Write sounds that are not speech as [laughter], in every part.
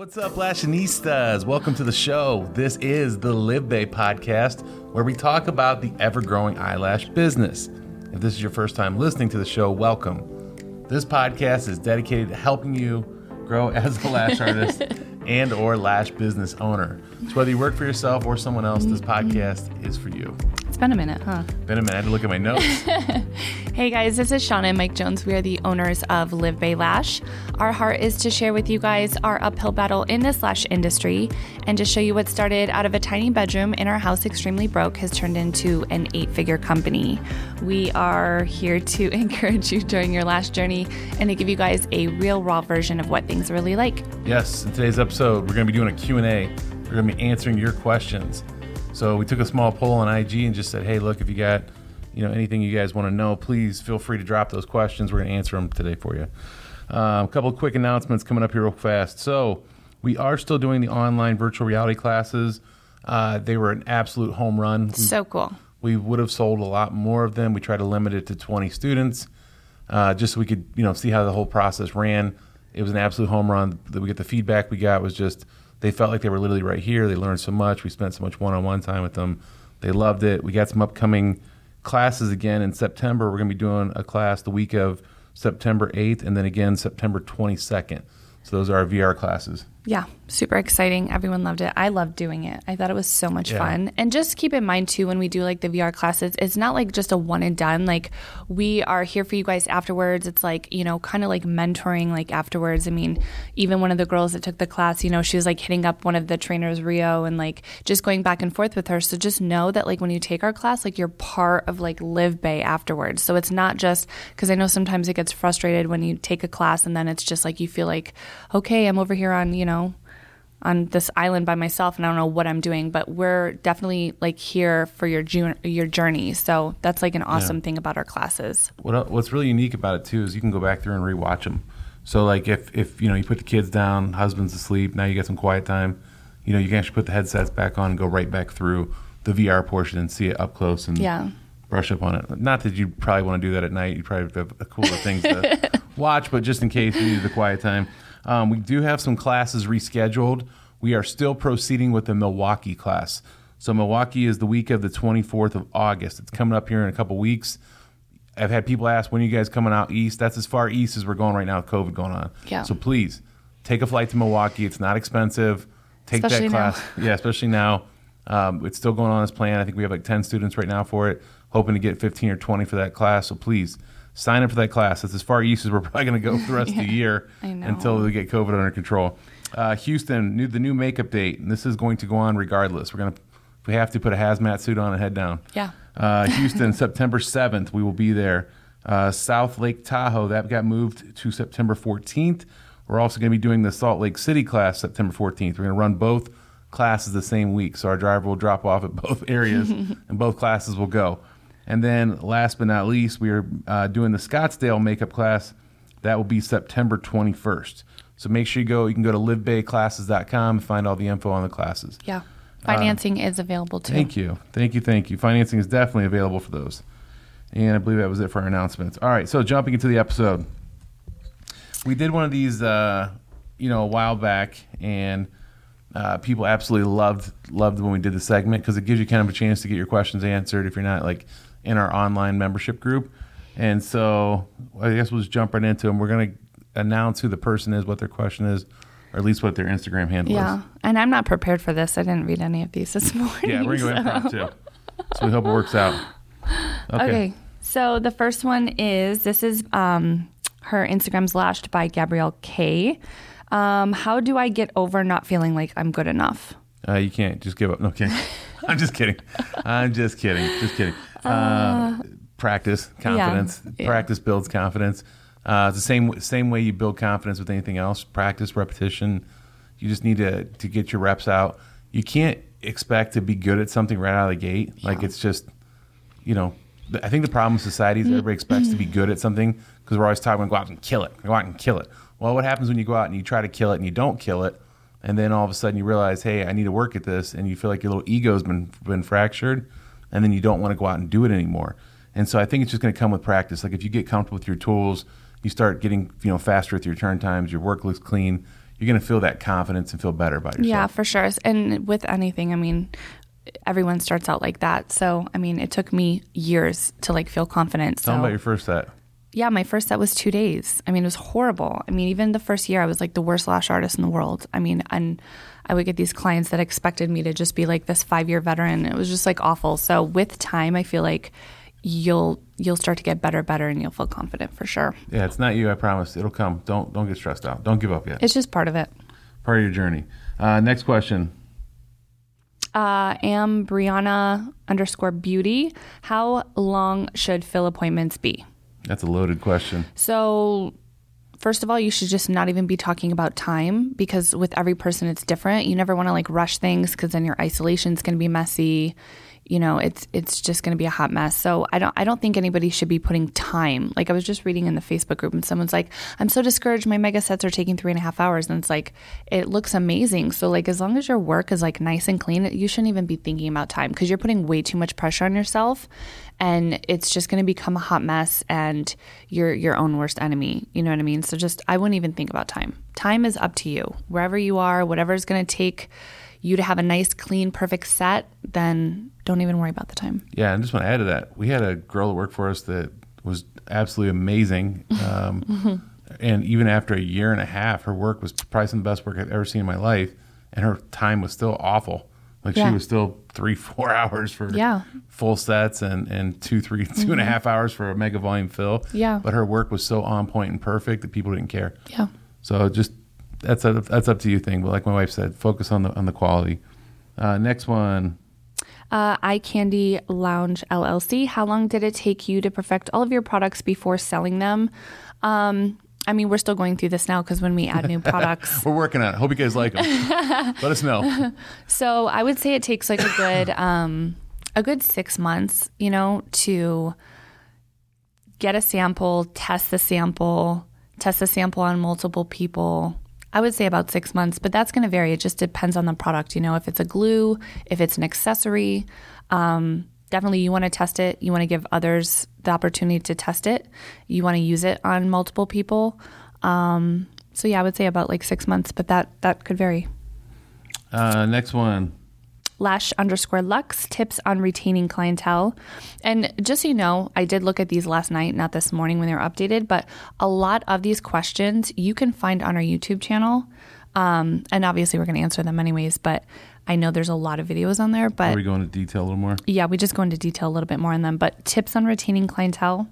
What's up, Lashinistas? Welcome to the show. This is the Live Bay podcast, where we talk about the ever growing eyelash business. If this is your first time listening to the show, welcome. This podcast is dedicated to helping you grow [laughs] as a lash [laughs] artist and or lash business owner. So whether you work for yourself or someone else, this mm-hmm. podcast is for you. Been a minute, huh? Been a minute. I had to look at my notes. [laughs] Hey guys, this is Shauna and Mike Jones. We are the owners of Live Bay Lash. Our heart is to share with you guys our uphill battle in this lash industry and to show you what started out of a tiny bedroom in our house, extremely broke, has turned into an eight figure company. We are here to [laughs] encourage you during your lash journey and to give you guys a real raw version of what things are really like. Yes, in today's episode, we're going to be doing a Q&A. We're going to be answering your questions. So we took a small poll on IG and just said, hey, look, if you got you know anything you guys want to know, please feel free to drop those questions. We're going to answer them today for you. Um, a couple of quick announcements coming up here real fast. So we are still doing the online virtual reality classes. Uh, they were an absolute home run. We- So cool. we would have sold a lot more of them. We tried to limit it to 20 students, uh, just so we could, you know, see how the whole process ran. It was an absolute home run. That we get the feedback we got was just they felt like they were literally right here. They learned so much. We spent so much one-on-one time with them. They loved it. We got some upcoming classes again in September. We're going to be doing a class the week of September 8th, and then again September 22nd. So those are our VR classes. Yeah, super exciting. Everyone loved it. I loved doing it. I thought it was so much Yeah. fun. And just keep in mind too when we do like the VR classes, it's not like just a one and done. Like we are here for you guys afterwards. It's like, you know, kind of like mentoring like afterwards. I mean, even one of the girls that took the class, you know, she was like hitting up one of the trainers, Rio, and like just going back and forth with her. So just know that like when you take our class, like you're part of like Live Bay afterwards. So it's not just because I know sometimes it gets frustrated when you take a class and then it's just like you feel like, okay, I'm over here on, you know, on this island by myself and I don't know what I'm doing, but we're definitely like here for your ju- your journey. So that's like an awesome thing about our classes. What what's really unique about it too is you can go back through and rewatch them. So like if if you know you put the kids down, husband's asleep, now you get some quiet time. You know you can actually put the headsets back on and go right back through the VR portion and see it up close and Yeah. brush up on it. Not that you probably want to do that at night. You probably have a cooler things to [laughs] watch, but just in case you need the quiet time, um, we do have some classes rescheduled. We are still proceeding with the Milwaukee class. So Milwaukee is the week of the 24th of August. It's coming up here in a couple weeks. I've had people ask, when are you guys coming out east? That's as far east as we're going right now with COVID going on. Yeah. So please take a flight to Milwaukee. It's not expensive. Take Especially that now. class. Yeah, especially now. Um, it's still going on as planned. I think we have like 10 students right now for it, hoping to get 15 or 20 for that class. So please sign up for that class. That's as far east as we're [laughs] probably going to go for the rest of the [laughs] year until we get COVID under control. Uh, Houston, new, the new makeup date, and this is going to go on regardless. We're going to, if we have to, put a hazmat suit on and head down. Yeah. Uh, Houston, [laughs] September 7th, we will be there. Uh, South Lake Tahoe, that got moved to September 14th. We're also going to be doing the Salt Lake City class September 14th. We're going to run both classes the same week. So our driver will drop off at both areas and both classes will go. And then last but not least, we are uh, doing the Scottsdale makeup class. That will be September 21st. So make sure you go. You can go to livebayclasses.com and find all the info on the classes. Yeah. Financing is available too. Thank you. Thank you. Thank you. Financing is definitely available for those. And I believe that was it for our announcements. All right. So jumping into the episode, we did one of these, uh, you know, a while back, and uh, people absolutely loved loved when we did the segment because it gives you kind of a chance to get your questions answered if you're not like in our online membership group. And so I guess we'll just jump right into them. We're gonna announce who the person is, what their question is, or at least what their Instagram handle is. Yeah. And I'm not prepared for this. I didn't read any of these this [laughs] morning. Yeah, we're gonna go so- impromptu. So we hope it works out. Okay. Okay. So the first one is this is um, her Instagram's lashed by Gabrielle K. Um, how do I get over not feeling like I'm good enough? Uh, you can't just give up. No kidding. [laughs] I'm just kidding. I'm just kidding. Just kidding. Uh, practice confidence. yeah. Practice builds confidence. Uh, it's the same same way you build confidence with anything else. Practice, repetition. You just need to to get your reps out. You can't expect to be good at something right out of the gate. Like it's just, you know, I think the problem with society is everybody expects to be [clears throat] good at something because we're always talking about go out and kill it, go out and kill it. Well, what happens when you go out and you try to kill it and you don't kill it, and then all of a sudden you realize, hey, I need to work at this, and you feel like your little ego's been been fractured, and then you don't want to go out and do it anymore. And so I think it's just going to come with practice. Like if you get comfortable with your tools, you start getting you know faster with your turn times, your work looks clean, you're going to feel that confidence and feel better about yourself. Yeah, for sure. And with anything, I mean, everyone starts out like that. So, I mean, it took me years to like feel confident. Tell so, them about your first set. yeah, my first set was two days. I mean, it was horrible. I mean, even the first year, I was like the worst lash artist in the world. I mean, and I would get these clients that expected me to just be like this five year veteran. It was just like awful. So with time, I feel like you'll you'll start to get better, better, and you'll feel confident for sure. Yeah, it's not you. I promise. It'll come. Don't don't get stressed out. Don't give up yet. It's just part of it. Part of your journey. Uh, next question. Uh, am Brianna underscore beauty. How long should fill appointments be? That's a loaded question. So, first of all, you should just not even be talking about time because with every person it's different. You never want to like rush things because then your isolation is going to be messy. You know, it's it's just going to be a hot mess. So I don't I don't think anybody should be putting time. Like I was just reading in the Facebook group and someone's like, "I'm so discouraged. My mega sets are taking three and a half hours," and it's like it looks amazing. So like as long as your work is like nice and clean, you shouldn't even be thinking about time because you're putting way too much pressure on yourself and it's just going to become a hot mess and you're your own worst enemy you know what i mean so just i wouldn't even think about time time is up to you wherever you are whatever is going to take you to have a nice clean perfect set then don't even worry about the time Yeah, and just want to add to that. We had a girl that worked for us that was absolutely amazing. Um, [laughs] and even after a year and a half, her work was probably some of the best work I've ever seen in my life. And her time was still awful. Like Yeah. she was still three, [laughs] four hours for Yeah. full sets and, and two, three, two and a half hours for a mega volume fill. Yeah. But her work was so on point and perfect that people didn't care. yeah So just that's a, that's up to you thing. But like my wife said, focus on the on the quality. Uh, next one. uh, eye candy lounge llc how long did it take you to perfect all of your products before selling them um, i mean we're still going through this now because when we add new [laughs] products We're working on it. Hope you guys like them. [laughs] Let us know. So I would say it takes like a good um, a good six months, you know, to get a sample, test the sample, test the sample on multiple people. I would say about six months, but that's going to vary. It just depends on the product. You know, if it's a glue, if it's an accessory, um, definitely you want to test it. You want to give others the opportunity to test it. You want to use it on multiple people. Um, so yeah, I would say about like six months, but that that could vary. Uh, next one. Lash underscore lux tips on retaining clientele and just so you know i did look at these last night not this morning when they were updated but a lot of these questions you can find on our youtube channel um, and obviously we're going to answer them anyways but i know there's a lot of videos on there Are but we going into detail a little more? yeah we just go into detail a little bit more on them but tips on retaining clientele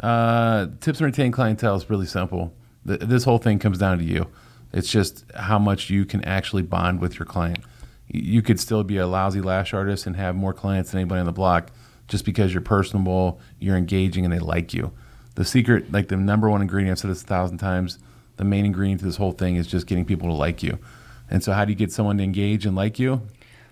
Uh, tips on retaining clientele is really simple. Th- this whole thing comes down to you. It's just how much you can actually bond with your client. You could still be a lousy lash artist and have more clients than anybody on the block just because you're personable, you're engaging, and they like you. The secret, like the number one ingredient, I've said this a thousand times, the main ingredient to this whole thing is just getting people to like you. And so, how do you get someone to engage and like you?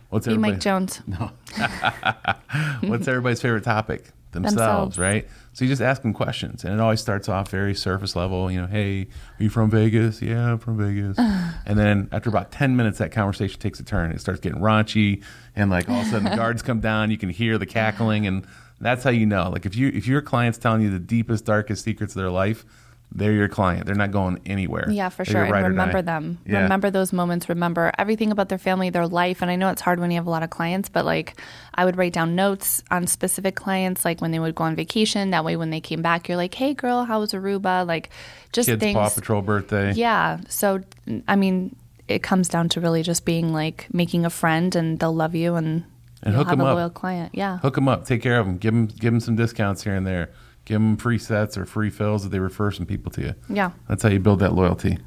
What's be everybody? mike jones [laughs] [laughs] What's everybody's favorite topic? Themselves, Themselves. right? So you just ask them questions, and it always starts off very surface level. You know, hey, are you from Vegas? Yeah, I'm from Vegas. [sighs] and then after about ten minutes, that conversation takes a turn. It starts getting raunchy, and like all of a sudden the guards come down. You can hear the cackling, and that's how you know. Like if you if your client's telling you the deepest, darkest secrets of their life, they're your client. They're not going anywhere. Yeah, for They're sure. And remember them. Yeah. Remember those moments. Remember everything about their family, their life. And I know it's hard when you have a lot of clients, but like I would write down notes on specific clients, like when they would go on vacation. That way, when they came back, you're like, hey, girl, how was Aruba? Like just Kids things. Paw Patrol birthday. Yeah. So, I mean, it comes down to really just being like making a friend and they'll love you and, And you'll hook have 'em a up. loyal client. Yeah. Hook them up. Take care of them. Give them give them some discounts here and there. Give them free sets or free fills that they refer some people to you. Yeah. That's how you build that loyalty.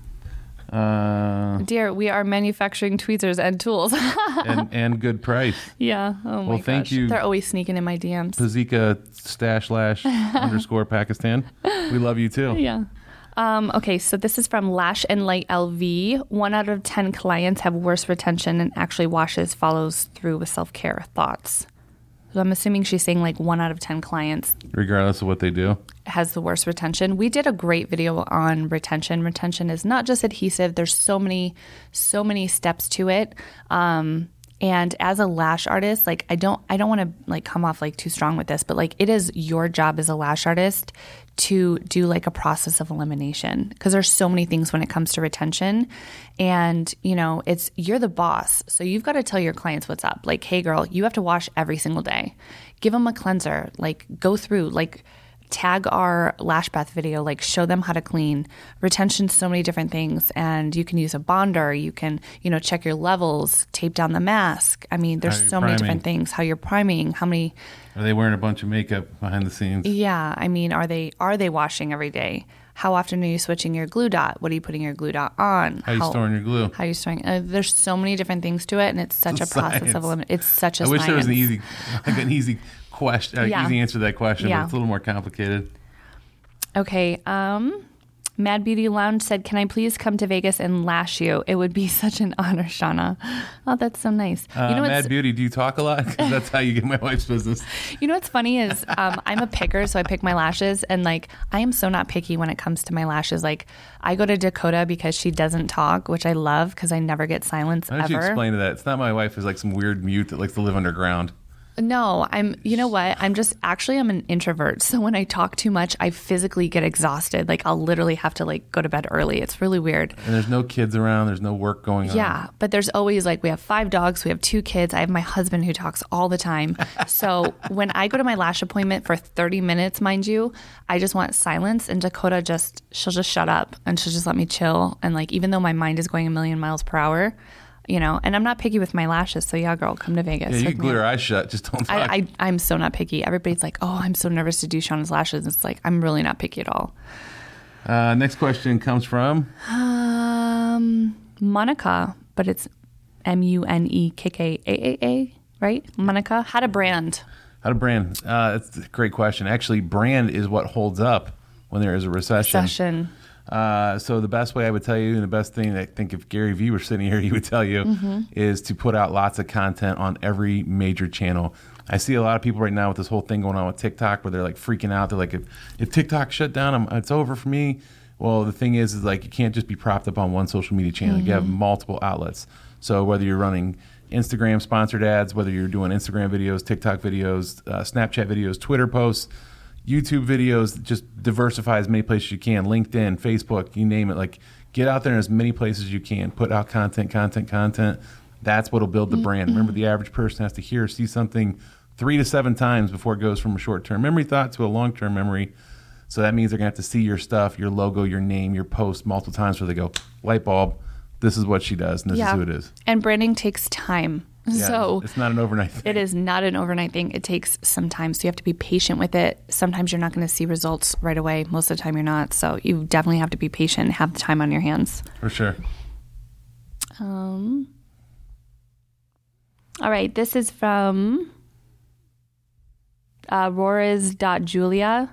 Uh, Dear, we are manufacturing tweezers and tools. [laughs] and and good price. yeah. Oh my Well, thank gosh. you. They're always sneaking in my DMs. Pazika stash lash [laughs] underscore Pakistan. We love you too. Yeah. Um, okay, so this is from Lash and Light LV. One out of 10 clients have worse retention and actually washes, follows through with self care thoughts. So I'm assuming she's saying like one out of 10 clients Regardless of what they do. has the worst retention. We did a great video on retention. Retention is not just adhesive. There's so many, so many steps to it. Um, and as a lash artist, like I don't, I don't want to like come off like too strong with this, but like it is your job as a lash artist to do like a process of elimination because there's so many things when it comes to retention. And you know it's you're the boss so you've got to tell your clients what's up. Like hey girl you have to wash every single day. Give them a cleanser. Like go through like tag our lash bath video, like show them how to clean. Retention, so many different things. And you can use a bonder. You can, you know, check your levels, tape down the mask. I mean, there's so many different things. How you're priming, how many Are they wearing a bunch of makeup behind the scenes? yeah, I mean, are they are they washing every day? How often are you switching your glue dot? What are you putting your glue dot on? How are you storing your glue? How are you storing? Uh, there's so many different things to it, and it's such It's a a process of elimination. It's such a I wish science. there was an easy, like an easy question, uh, Yeah. easy answer to that question, Yeah. but it's a little more complicated. Okay. Um, Mad Beauty Lounge said, "Can I please come to Vegas and lash you? It would be [laughs] such an honor, Shauna. Oh, that's so nice. Uh, you know Mad Beauty, do you talk a lot? [laughs] that's how you get my wife's business. you know what's funny is um, I'm a picker, so I pick my lashes, and like I am so not picky when it comes to my lashes. Like I go to Dakota because she doesn't talk, which I love because I never get silence Why don't you explain to that? It's not my wife who's like some weird mute that likes to live underground. No, I'm, you know what? I'm just, actually, I'm an introvert. So when I talk too much, I physically get exhausted. Like I'll literally have to like go to bed early. It's really weird. And there's no kids around. There's no work going on. Yeah. But there's always like, we have five dogs, we have two kids. I have my husband who talks all the time. [laughs] So when I go to my lash appointment for 30 minutes, mind you, I just want silence. And Dakota just, she'll just shut up and she'll just let me chill. And like, even though my mind is going a million miles per hour, you know, and I'm not picky with my lashes. So yeah, girl, come to Vegas. Yeah, you can glue your eyes shut. Just don't talk. I, I, I'm so not picky. Everybody's like, oh, I'm so nervous to do Shauna's lashes. It's like, I'm really not picky at all. uh, next question comes from Um, Monica, but it's M U N E K K A A A, right? Monica, how to brand. how to brand. Uh, that's a great question. Actually, brand is what holds up when there is a recession. Session. Uh, so the best way I would tell you, and the best thing that I think if Gary Vee were sitting here, he would tell you, Mm-hmm. is to put out lots of content on every major channel. I see a lot of people right now with this whole thing going on with TikTok, where they're like freaking out. They're like, if, if TikTok shut down, I'm, it's over for me. Well, the thing is, is like you can't just be propped up on one social media channel. You have multiple outlets. So whether you're running Instagram sponsored ads, whether you're doing Instagram videos, TikTok videos, uh, Snapchat videos, Twitter posts, YouTube videos, just diversify as many places you can. LinkedIn, Facebook, you name it. Like get out there in as many places as you can. Put out content, content, content. That's what'll build the brand. Remember, mm-hmm. the average person has to hear see something three to seven times before it goes from a short term memory thought to a long term memory. So that means they're gonna have to see your stuff, your logo, your name, your post multiple times where they go, light bulb, this is what she does, and this is who it is. And branding takes time. Yeah, so it's not an overnight thing. it is not an overnight thing. It takes some time. So you have to be patient with it. Sometimes you're not going to see results right away. Most of the time you're not. So you definitely have to be patient and have the time on your hands. for sure. Um, all right, this is from uh, Rora's.julia.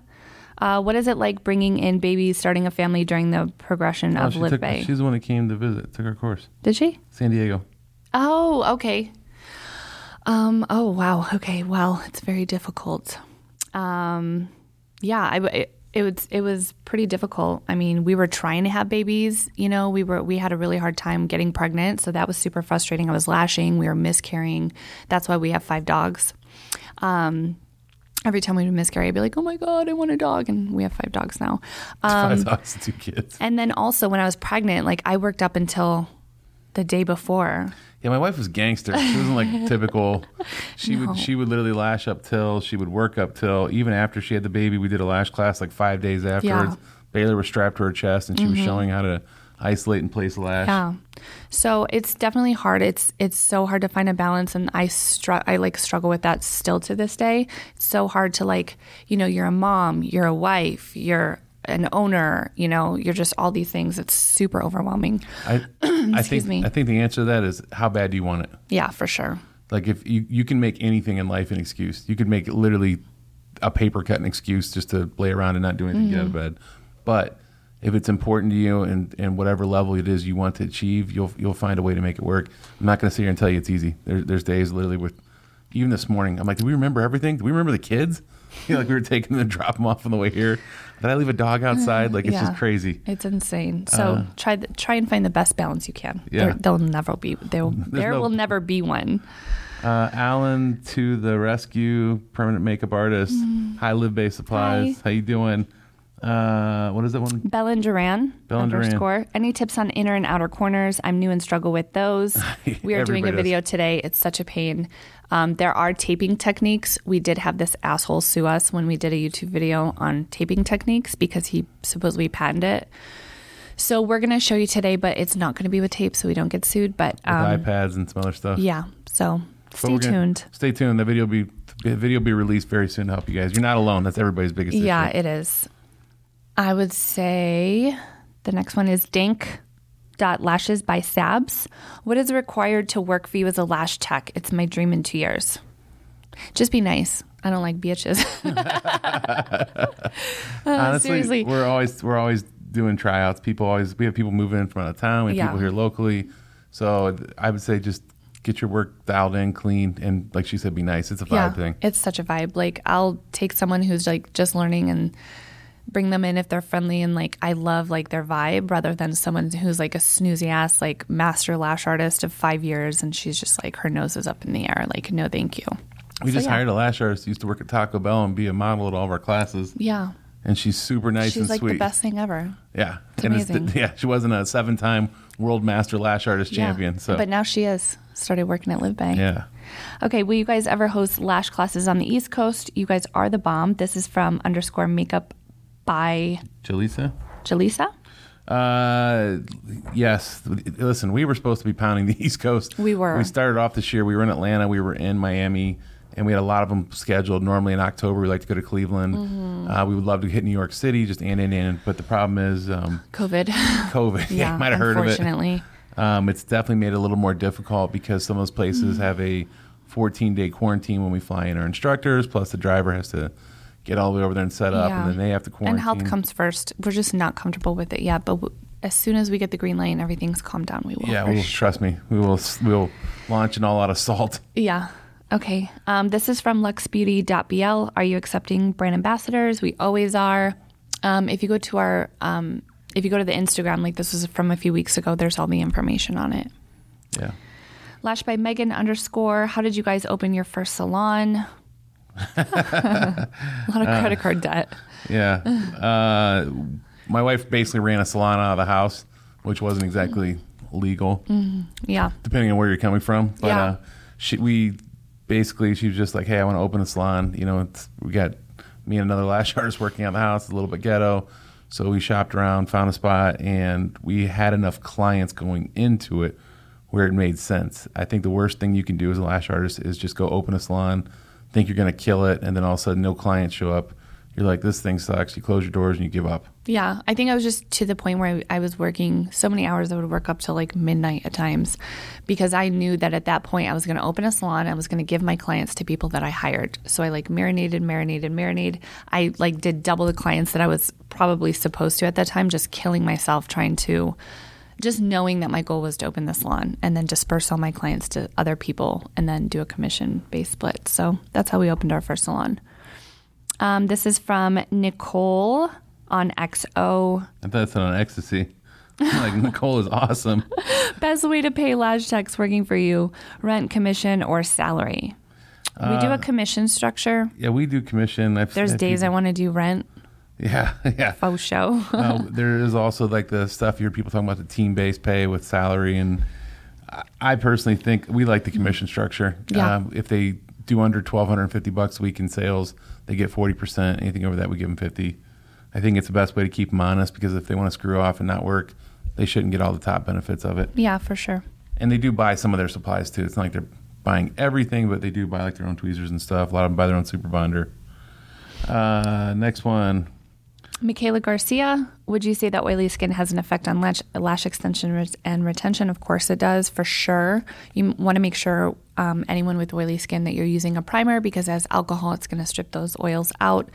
Uh, what is it like bringing in babies, starting a family during the progression Oh, of Live took, Bay? she's the one that came to visit, took our course. Did she? San Diego. Oh, okay. Um, oh, wow. Okay. Well, it's very difficult. Um, yeah, I, it, it was, it was pretty difficult. I mean, we were trying to have babies, you know, we were, we had a really hard time getting pregnant. So that was super frustrating. I was lashing, we were miscarrying. That's why we have five dogs. Um, every time we would miscarry, I'd be like, oh my God, I want a dog. And we have five dogs now. [laughs] Um, Five dogs two kids. and then also when I was pregnant, like I worked up until the day before. Yeah, my wife was gangster. She wasn't like [laughs] typical. She No. would she would literally lash up till she would work up till even after she had the baby. We did a lash class like five days afterwards. Baylor was strapped to her chest and she was mm-hmm. showing how to isolate and place lash. Yeah. So it's definitely hard. It's it's so hard to find a balance and I str- I like struggle with that still to this day. It's so hard to like, you know, you're a mom, you're a wife, you're an owner, you know, you're just all these things. It's super overwhelming. I [clears throat] I think me. I think the answer to that is how bad do you want it? Yeah, for sure. Like if you you can make anything in life an excuse. You could make literally a paper cut an excuse just to lay around and not do anything, get out of mm-hmm. bed. But if it's important to you and, and whatever level it is you want to achieve, you'll you'll find a way to make it work. I'm not going to sit here and tell you it's easy. There, there's days literally with even this morning. I'm like, do we remember everything? Do we remember the kids? [laughs] You know, like we were taking them to drop them off on the way here. Did I leave a dog outside? Like it's Yeah. just crazy. It's insane. So try the, try and find the best balance you can. Uh, Yeah. There, there'll never be there. [laughs] There no- will never be one. Uh, Alan to the rescue, permanent makeup artist. Hi, Live Bay Supplies. Hi. How you doing? Uh, what is that one? Bellen Duran Duran. underscore. Any tips on inner and outer corners? I'm new and struggle with those. [laughs] We are doing a does. video today. It's such a pain. Um, there are taping techniques. We did have this asshole sue us when we did a YouTube video on taping techniques because he supposedly patented it. So we're going to show you today, but it's not going to be with tape, so we don't get sued. But With um, eye pads and some other stuff. yeah, so stay tuned. Stay tuned. The video will be the video will be released very soon to help you guys. You're not alone. That's everybody's biggest Yeah, issue. it is. I would say the next one is Dink dot lashes by Sabs. What is required to work for you as a lash tech? It's my dream in two years. Just be nice. I don't like bitches. [laughs] [laughs] Uh, Honestly, seriously. we're always we're always doing tryouts. People always we have people moving in from out of town. We have Yeah. people here locally. So I would say just get your work dialed in, clean, and like she said, be nice. It's a vibe yeah, thing. it's such a vibe. Like I'll take someone who's like just learning and bring them in if they're friendly and like I love like their vibe rather than someone who's like a snoozy ass like master lash artist of five years and she's just like her nose is up in the air. Like no, thank you. We So, just yeah. hired a lash artist who used to work at Taco Bell and be a model at all of our classes, Yeah. and she's super nice She's and like sweet. the best thing ever. Yeah, It's and amazing. [laughs] yeah, she wasn't a seven-time world master lash artist champion. Yeah. So but now she is. Started working at Live Bay. yeah, Okay, will you guys ever host lash classes on the East Coast? You guys are the bomb. This is from underscore makeup by Jaleesa. Jalisa. Uh, yes. Listen, we were supposed to be pounding the [laughs] East Coast. We were. We started off this year. We were in Atlanta. We were in Miami, and we had a lot of them scheduled. Normally in October, we like to go to Cleveland. Mm-hmm. Uh, we would love to hit New York City, just and in and in. But the problem is um, COVID. [laughs] COVID. yeah, you [laughs] might have heard of it. unfortunately. Um, it's definitely made it a little more difficult because some of those places Mm-hmm. have a 14 day quarantine when we fly in our instructors. Plus, the driver has to get all the way over there and set up, Yeah. and then they have to quarantine. And health comes first. We're just not comfortable with it yet, but w- as soon as we get the green light and everything's calmed down, we will. Yeah, well, trust me, we will. We will launch an all out assault. [laughs] Yeah. Okay. Um, this is from luxbeauty.bl. Are you accepting brand ambassadors? We always are. Um, if you go to our, um, if you go to the Instagram, like this was from a few weeks ago, there's all the information on it. Yeah. Lash by Megan underscore. How did you guys open your first salon? [laughs] a lot of Uh, credit card debt. Yeah. Uh, my wife basically ran a salon out of the house, which wasn't exactly legal, Yeah. depending on where you're coming from. But Yeah. uh, she, we basically, she was just like, hey, I want to open a salon. You know, it's, we got me and another [laughs] lash artist working out the house, a little bit ghetto. So we shopped around, found a spot, and we had enough clients going into it where it made sense. I think the worst thing you can do as a lash artist is just go open a salon, think you're going to kill it, and then all of a sudden no clients show up. You're like, this thing sucks. You close your doors and you give up. Yeah, I think I was just to the point where I, I was working so many hours. I would work up to like midnight at times, because I knew that at that point I was going to open a salon. I was going to give my clients to people that I hired. So I like marinated, marinated, marinated. I like did double the clients that I was probably supposed to at that time, just killing myself trying to, just knowing that my goal was to open the salon and then disperse all my clients to other people and then do a commission based split. So that's how we opened our first salon. Um, this is from Nicole on XO. I thought it's on ecstasy. [laughs] like Nicole is awesome. [laughs] Best way to pay lash techs working for you: rent, commission, or salary. we do a commission structure. Yeah, we do commission. I've, There's I've days I want to do rent. Yeah, [laughs] yeah. Faux show. uh, [laughs] there is also like the stuff you hear people talking about the team based pay with salary, and I- I personally think we like the commission structure. Yeah. Um, if they do under twelve hundred and fifty bucks a week in sales, they get forty percent. Anything over that, we give them fifty. I think it's the best way to keep them honest because if they want to screw off and not work, they shouldn't get all the top benefits of it. yeah, for sure. And they do buy some of their supplies too. It's not like they're buying everything, but they do buy like their own tweezers and stuff. A lot of them buy their own super bonder. Uh, next one. Michaela Garcia, would you say that oily skin has an effect on lash, lash extension and retention? Of course, it does for sure. You want to make sure um, anyone with oily skin that you're using a primer because as alcohol, it's going to strip those oils out.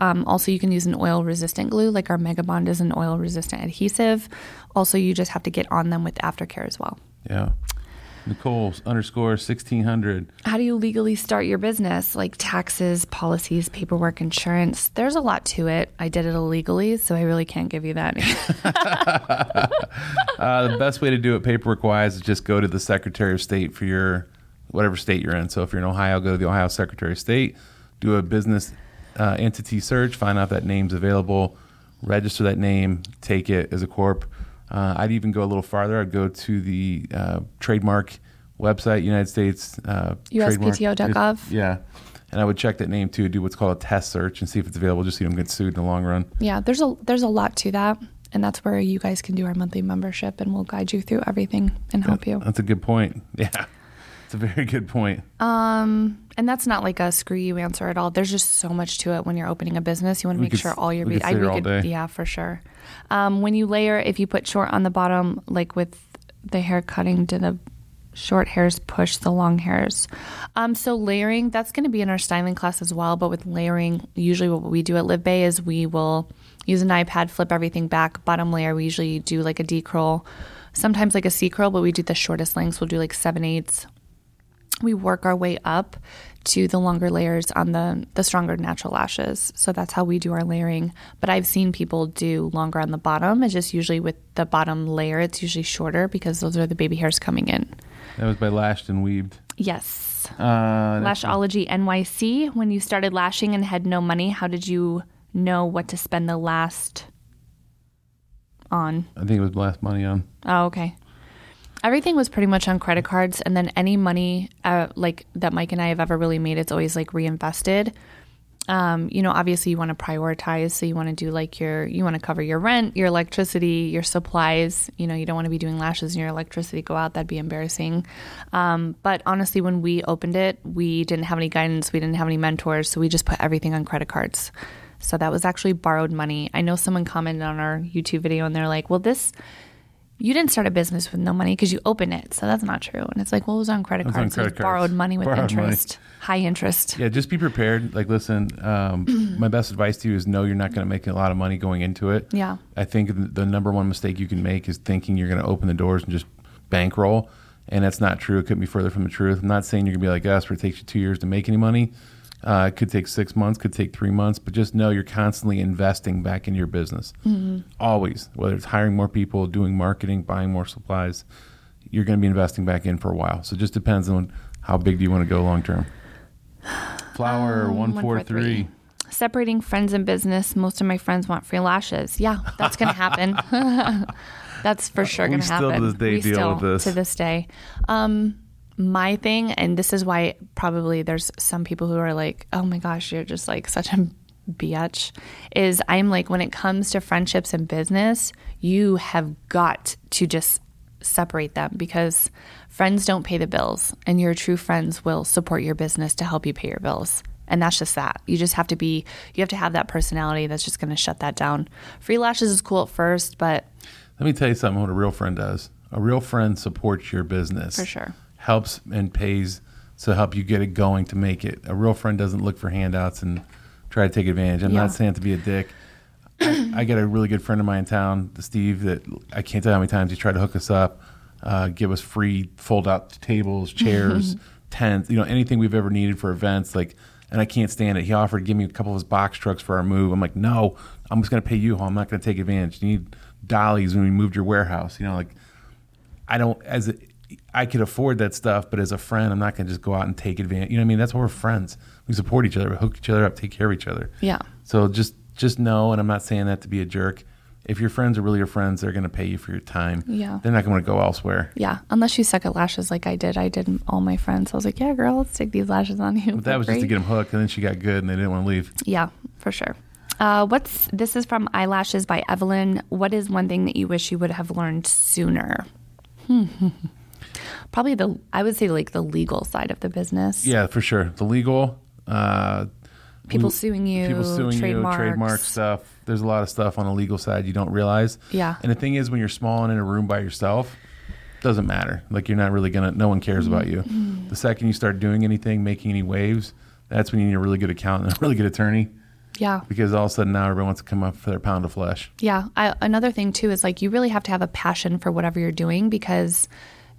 Um, also, you can use an oil resistant glue, like our Mega Bond is an oil resistant adhesive. Also, you just have to get on them with aftercare as well. Yeah. Nicole underscore sixteen hundred. How do you legally start your business? Like taxes, policies, paperwork, insurance. There's a lot to it. I did it illegally, so I really can't give you that. [laughs] Uh, the best way to do it paperwork wise is just go to the Secretary of State for your whatever state you're in. So if you're in Ohio, go to the Ohio Secretary of State, do a business uh, entity search, find out if that name's available. register that name, take it as a corp. Uh, I'd even go a little farther. I'd go to the uh, trademark website, United States uh, USPTO.gov. Yeah, and I would check that name too. Do what's called a TESS search and see if it's available, just so you don't get sued in the long run. Yeah, there's a there's a lot to that, and that's where you guys can do our monthly membership, and we'll guide you through everything and help you. That's a good point. [laughs] Yeah, it's a very good point. Um, and that's not like a screw you answer at all. There's just so much to it when you're opening a business. You want to make could sure all your we be- could here all day. yeah, for sure. Um, when you layer, if you put short on the bottom, like with the hair cutting, do the short hairs push the long hairs? Um, so layering, that's going to be in our styling class as well. But with layering, usually what we do at Live Bay is we will use an eye pad, flip everything back. Bottom layer, we usually do like a D curl, sometimes like a C curl, but we do the shortest lengths. We'll do like seven eighths we work our way up to the longer layers on the the stronger natural lashes. So that's how we do our layering. But I've seen people do longer on the bottom. It's just usually with the bottom layer, it's usually shorter because those are the baby hairs coming in. That was by Lashed and Weaved. Yes. Uh, Lashology NYC. When you started lashing and had no money, how did you know what to spend the last on? I think it was last Money on. Oh, okay. Everything was pretty much on credit cards, and then any money uh, like that Mike and I have ever really made, it's always like reinvested. Um, you know, obviously you want to prioritize, so you want to do like your, you want to cover your rent, your electricity, your supplies. You know, you don't want to be doing lashes and your electricity go out. That'd be embarrassing. Um, but honestly, when we opened it, we didn't have any guidance, we didn't have any mentors, so we just put everything on credit cards. So that was actually borrowed money. I know someone commented on our YouTube video and they're like, well, this you didn't start a business with no money because you opened it. So that's not true. And it's like, well, it was on credit It was on cards. so credit it's borrowed money with Borrowed money. interest, high interest. Yeah, just be prepared. Like, listen, um, [clears throat] my best advice to you is no, you're not going to make a lot of money going into it. Yeah. I think the- the number one mistake you can make is thinking you're going to open the doors and just bankroll. And that's not true. It couldn't be further from the truth. I'm not saying you're going to be like us where it takes you two years to make any money. Uh, it could take six months, could take three months, but just know you're constantly investing back into your business. Always, whether it's hiring more people, doing marketing, buying more supplies, you're going to be investing back in for a while. So it just depends on how big do you want to go long term. [sighs] Flower Um, one four three. Separating friends and business. Most of my friends want free lashes. Yeah, that's going to happen. [laughs] that's for sure going to happen. still to happen. this day we deal still, with this. To this day. Um, my thing, and this is why probably there's some people who are like, oh my gosh, you're just like such a bitch, is I'm like, when it comes to friendships and business, you have got to just separate them because friends don't pay the bills and your true friends will support your business to help you pay your bills. And that's just that. You just have to be, you have to have that personality that's just going to shut that down. Free lashes is cool at first, but Let me tell you something what a real friend does. A real friend supports your business. For sure. Helps and pays to help you get it going to make it. A real friend doesn't look for handouts and try to take advantage. I'm Yeah. not saying to be a dick. I, I got a really good friend of mine in town, Steve, that I can't tell how many times he tried to hook us up, uh, give us free fold out tables, chairs, tents, you know, anything we've ever needed for events. Like, and I can't stand it. He offered to give me a couple of his box trucks for our move. I'm like, no, I'm just going to pay you. I'm not going to take advantage. You need dollies when we moved your warehouse. You know, like I don't as a, I could afford that stuff, but as a friend, I'm not going to just go out and take advantage. You know what I mean? That's why we're friends. We support each other, we hook each other up, take care of each other. Yeah. So just just know, and I'm not saying that to be a jerk. If your friends are really your friends, they're going to pay you for your time. Yeah. They're not going to go elsewhere. yeah, unless you suck at lashes like I did. I did all my friends. I was like, yeah, girl, let's take these lashes on you. But that was just to get them hooked, and then she got good, and they didn't want to leave. Yeah, for sure. Uh, what's this is from Eyelashes by Evelyn. What is one thing that you wish you would have learned sooner? [laughs] Probably the I would say like the legal side of the business. Yeah, for sure. The legal, uh, People suing you, people suing trademarks. you, trademark stuff. There's a lot of stuff on the legal side you don't realize. Yeah. And the thing is, when you're small and in a room by yourself, doesn't matter. Like you're not really gonna. No one cares about you. Mm-hmm. The second you start doing anything, making any waves, that's when you need a really good accountant, a really good attorney, Yeah. because all of a sudden now everyone wants to come up for their pound of flesh. Yeah. I, another thing too is like you really have to have a passion for whatever you're doing because,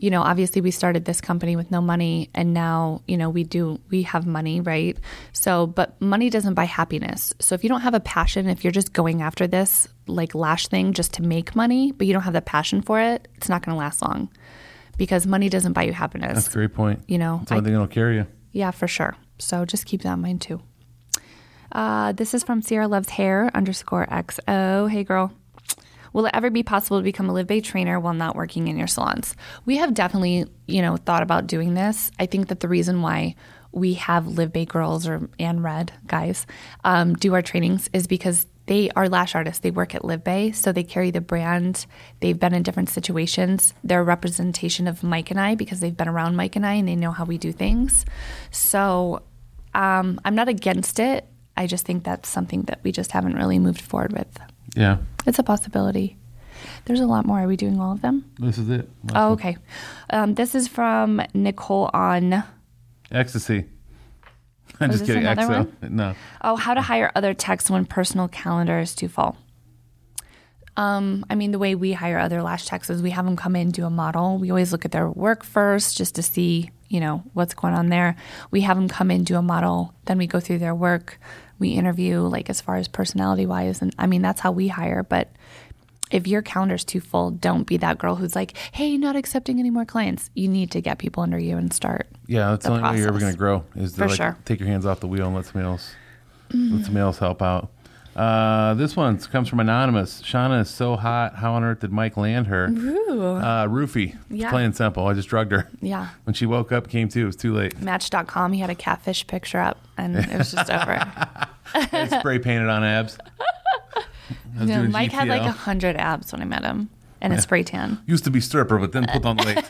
you know, obviously we started this company with no money and now, you know, we do, we have money, right? So, but money doesn't buy happiness. So if you don't have a passion, if you're just going after this like lash thing just to make money, but you don't have the passion for it, it's not going to last long because money doesn't buy you happiness. That's a great point. You know, it's the only I- thing that'll carry you. Yeah, for sure. So just keep that in mind too. Uh, this is from Sierra Loves Hair underscore XO. Hey, girl. Will it ever be possible to become a Live Bay trainer while not working in your salons? We have definitely, you know, thought about doing this. I think that the reason why we have Live Bay girls or and Red guys um, do our trainings is because they are lash artists. They work at Live Bay, so they carry the brand. They've been in different situations. They're a representation of Mike and I because they've been around Mike and I and they know how we do things. So um, I'm not against it. I just think that's something that we just haven't really moved forward with. Yeah. It's a possibility. There's a lot more. Are we doing all of them? This is it. Last Oh, one. okay. Um, this is from Nicole on. Ecstasy. [laughs] I'm Was just kidding. another EXO. No. Oh, how to hire other techs when personal calendar is too full. Um, I mean, the way we hire other lash techs is we have them come in, do a model. We always look at their work first just to see, you know, what's going on there. We have them come in, do a model, then we go through their work. We interview, like, as far as personality wise. And I mean, that's how we hire. But if your calendar's too full, don't be that girl who's like, hey, not accepting any more clients. You need to get people under you and start. Yeah, that's the, the only way you're ever going to grow is to For like, sure. Take your hands off the wheel and let somebody else let somebody else help out. Uh, this one comes from anonymous. Shauna is so hot. How on earth did Mike land her? Uh, roofie. Yeah. Plain and simple. I just drugged her. Yeah. When she woke up, came to. It was too late. Match.com, he had a catfish picture up and it was just over. [laughs] Spray painted on abs. [laughs] No, Mike had like a hundred abs when I met him and a spray tan. Used to be stripper, but then put on the weight.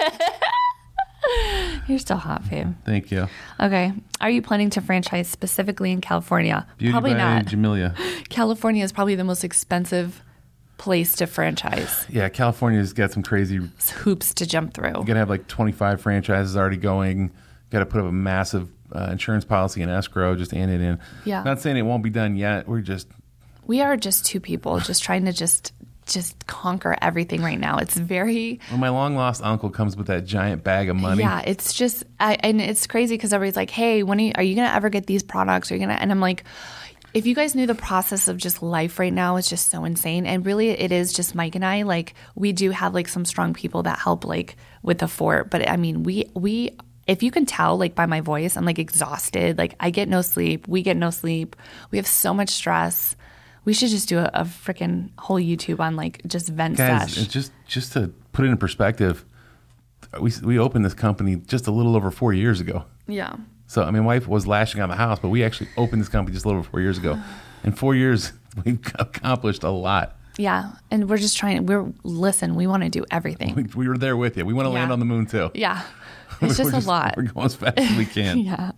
[laughs] You're still hot, babe. Thank you. Okay. Are you planning to franchise specifically in California? Beauty probably by not. Jamelia. [laughs] California is probably the most expensive place to franchise. [sighs] Yeah, California's got some crazy. Hoops to jump through. You got to have like 25 franchises already going. Got to put up a massive uh, insurance policy in escrow, just it in. Yeah. Not saying it won't be done yet. We're just We are just two people just trying to just just conquer everything right now. It's very when my long lost uncle comes with that giant bag of money. Yeah, it's just, I, and it's crazy because everybody's like, "Hey, when are you, are you gonna ever get these products? Are you gonna?" And I'm like, if you guys knew the process of just life right now, it's just so insane. And really, it is just Mike and I. Like, we do have like some strong people that help like with the fort, but I mean, we we. If you can tell, like by my voice, I'm like exhausted. Like I get no sleep. We get no sleep. We have so much stress. We should just do a, a freaking whole YouTube on like just vent Guys, sesh. just just to put it in perspective, we we opened this company just a little over four years ago. Yeah. So I mean, wife was lashing on the house, but we actually opened this company just a little over four years ago. In four years, [laughs] we've accomplished a lot. Yeah, and we're just trying. We're listen. We want to do everything. We, [laughs] we were there with you. We want to land on the moon too. Yeah, [laughs] it's We're just a lot. We're going as fast as we can. [laughs] Yeah.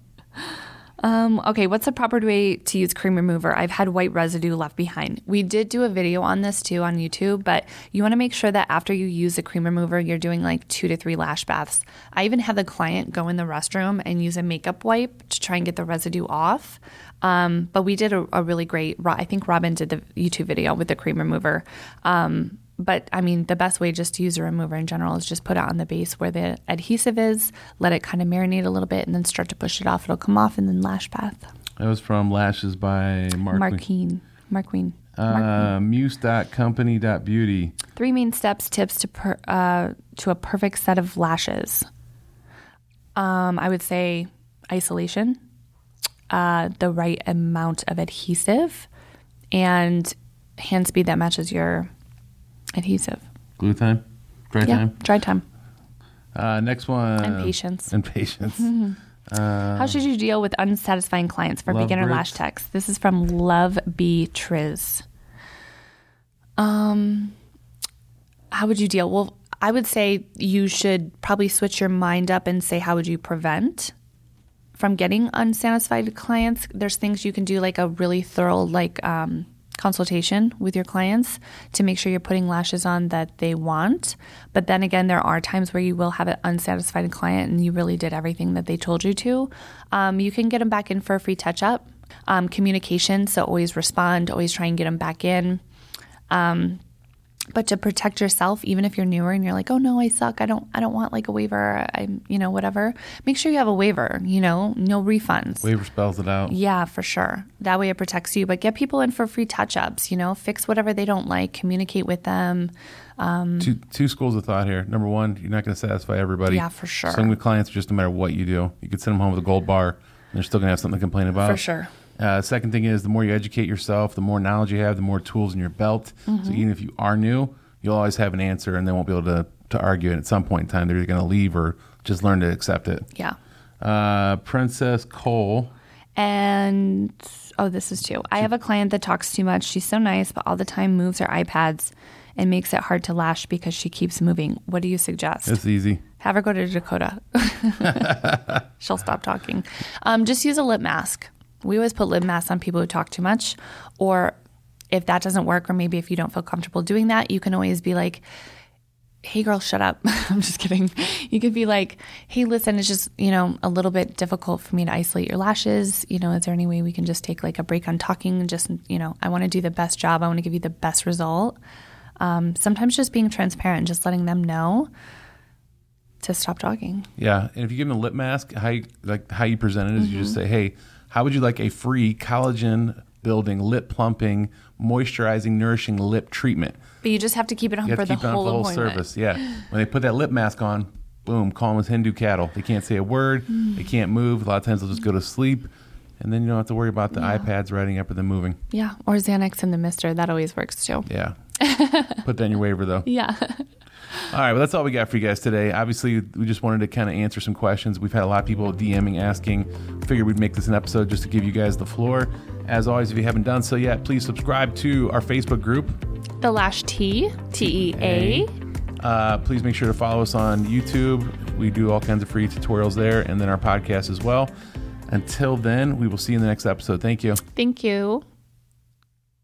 Um, okay, what's the proper way to use cream remover? I've had white residue left behind. We did do a video on this too on YouTube, but you want to make sure that after you use the cream remover, you're doing like two to three lash baths. I even had the client go in the restroom and use a makeup wipe to try and get the residue off. Um, but we did a, a really great, I think Robin did the YouTube video with the cream remover. Um, but I mean, the best way just to use a remover in general is just put it on the base where the adhesive is, let it kind of marinate a little bit, and then start to push it off. It'll come off, and then lash bath. That was from Lashes by Mark. Marqueen. Marqueen. Uh, Muse.company.beauty. Three main steps, tips to per, uh, to a perfect set of lashes. Um, I would say isolation, uh, the right amount of adhesive, and hand speed that matches your adhesive. Glue time. Dry Yeah, time. dry time. Uh, next one. And patience. And patience. [laughs] How should you deal with unsatisfying clients for beginner Brits. lash techs? This is from Love B Triz. Um, how would you deal? Well, I would say you should probably switch your mind up and say, how would you prevent from getting unsatisfied clients? There's things you can do, like a really thorough, like um, consultation with your clients to make sure you're putting lashes on that they want. But then again, there are times where you will have an unsatisfied client and you really did everything that they told you to. Um, you can get them back in for a free touch up. Um, communication, so always respond, always try and get them back in. Um, but to protect yourself, even if you're newer and you're like, oh no, I suck. I don't, I don't want like a waiver. I'm, you know, whatever. Make sure you have a waiver. You know, no refunds. Waiver spells it out. Yeah, for sure. That way it protects you. But get people in for free touch ups, you know, fix whatever they don't like, communicate with them. Um, two, two schools of thought here. Number one, you're not going to satisfy everybody. Yeah, for sure. Some with clients, just no matter what you do, you could send them home with a gold bar, and they're still going to have something to complain about. For sure. Uh, second thing is the more you educate yourself, the more knowledge you have, the more tools in your belt. So even if you are new, you'll always have an answer, and they won't be able to to argue. And at some point in time, they're either going to leave or just learn to accept it. Yeah. Uh, Princess Cole. And oh, this is too. I have a client that talks too much. She's so nice, but all the time moves her eye pads and makes it hard to lash because she keeps moving. What do you suggest? It's easy. Have her go to Dakota. [laughs] [laughs] She'll stop talking. Um, just use a lip mask. We always put lip masks on people who talk too much. Or if that doesn't work, or maybe if you don't feel comfortable doing that, you can always be like, hey, girl, shut up. [laughs] I'm just kidding. You could be like, hey, listen, it's just, you know, a little bit difficult for me to isolate your lashes. You know, is there any way we can just take like a break on talking and just, you know, I want to do the best job. I want to give you the best result. Um, sometimes just being transparent, just letting them know to stop talking. Yeah, and if you give them a lip mask, how you, like how you present it is you just say, "Hey, how would you like a free collagen building, lip plumping, moisturizing, nourishing lip treatment?" But you just have to keep it on You for have to the keep it on whole the whole appointment. service. Yeah, when they put that lip mask on, boom, calm as Hindu cattle. They can't say a word. Mm. They can't move. A lot of times they'll just go to sleep, and then you don't have to worry about the eye pads writing up or them moving. Yeah, or Xanax and the Mister. That always works too. Yeah. [laughs] Put in your waiver though. Yeah. All right, well, that's all we got for you guys today. Obviously, we just wanted to kind of answer some questions. We've had a lot of people DMing, asking. Figured we'd make this an episode just to give you guys the floor. As always, if you haven't done so yet, please subscribe to our Facebook group. the Lash T T E A. Uh, please make sure to follow us on YouTube. We do all kinds of free tutorials there, and then our podcast as well. Until then, we will see you in the next episode. Thank you. Thank you.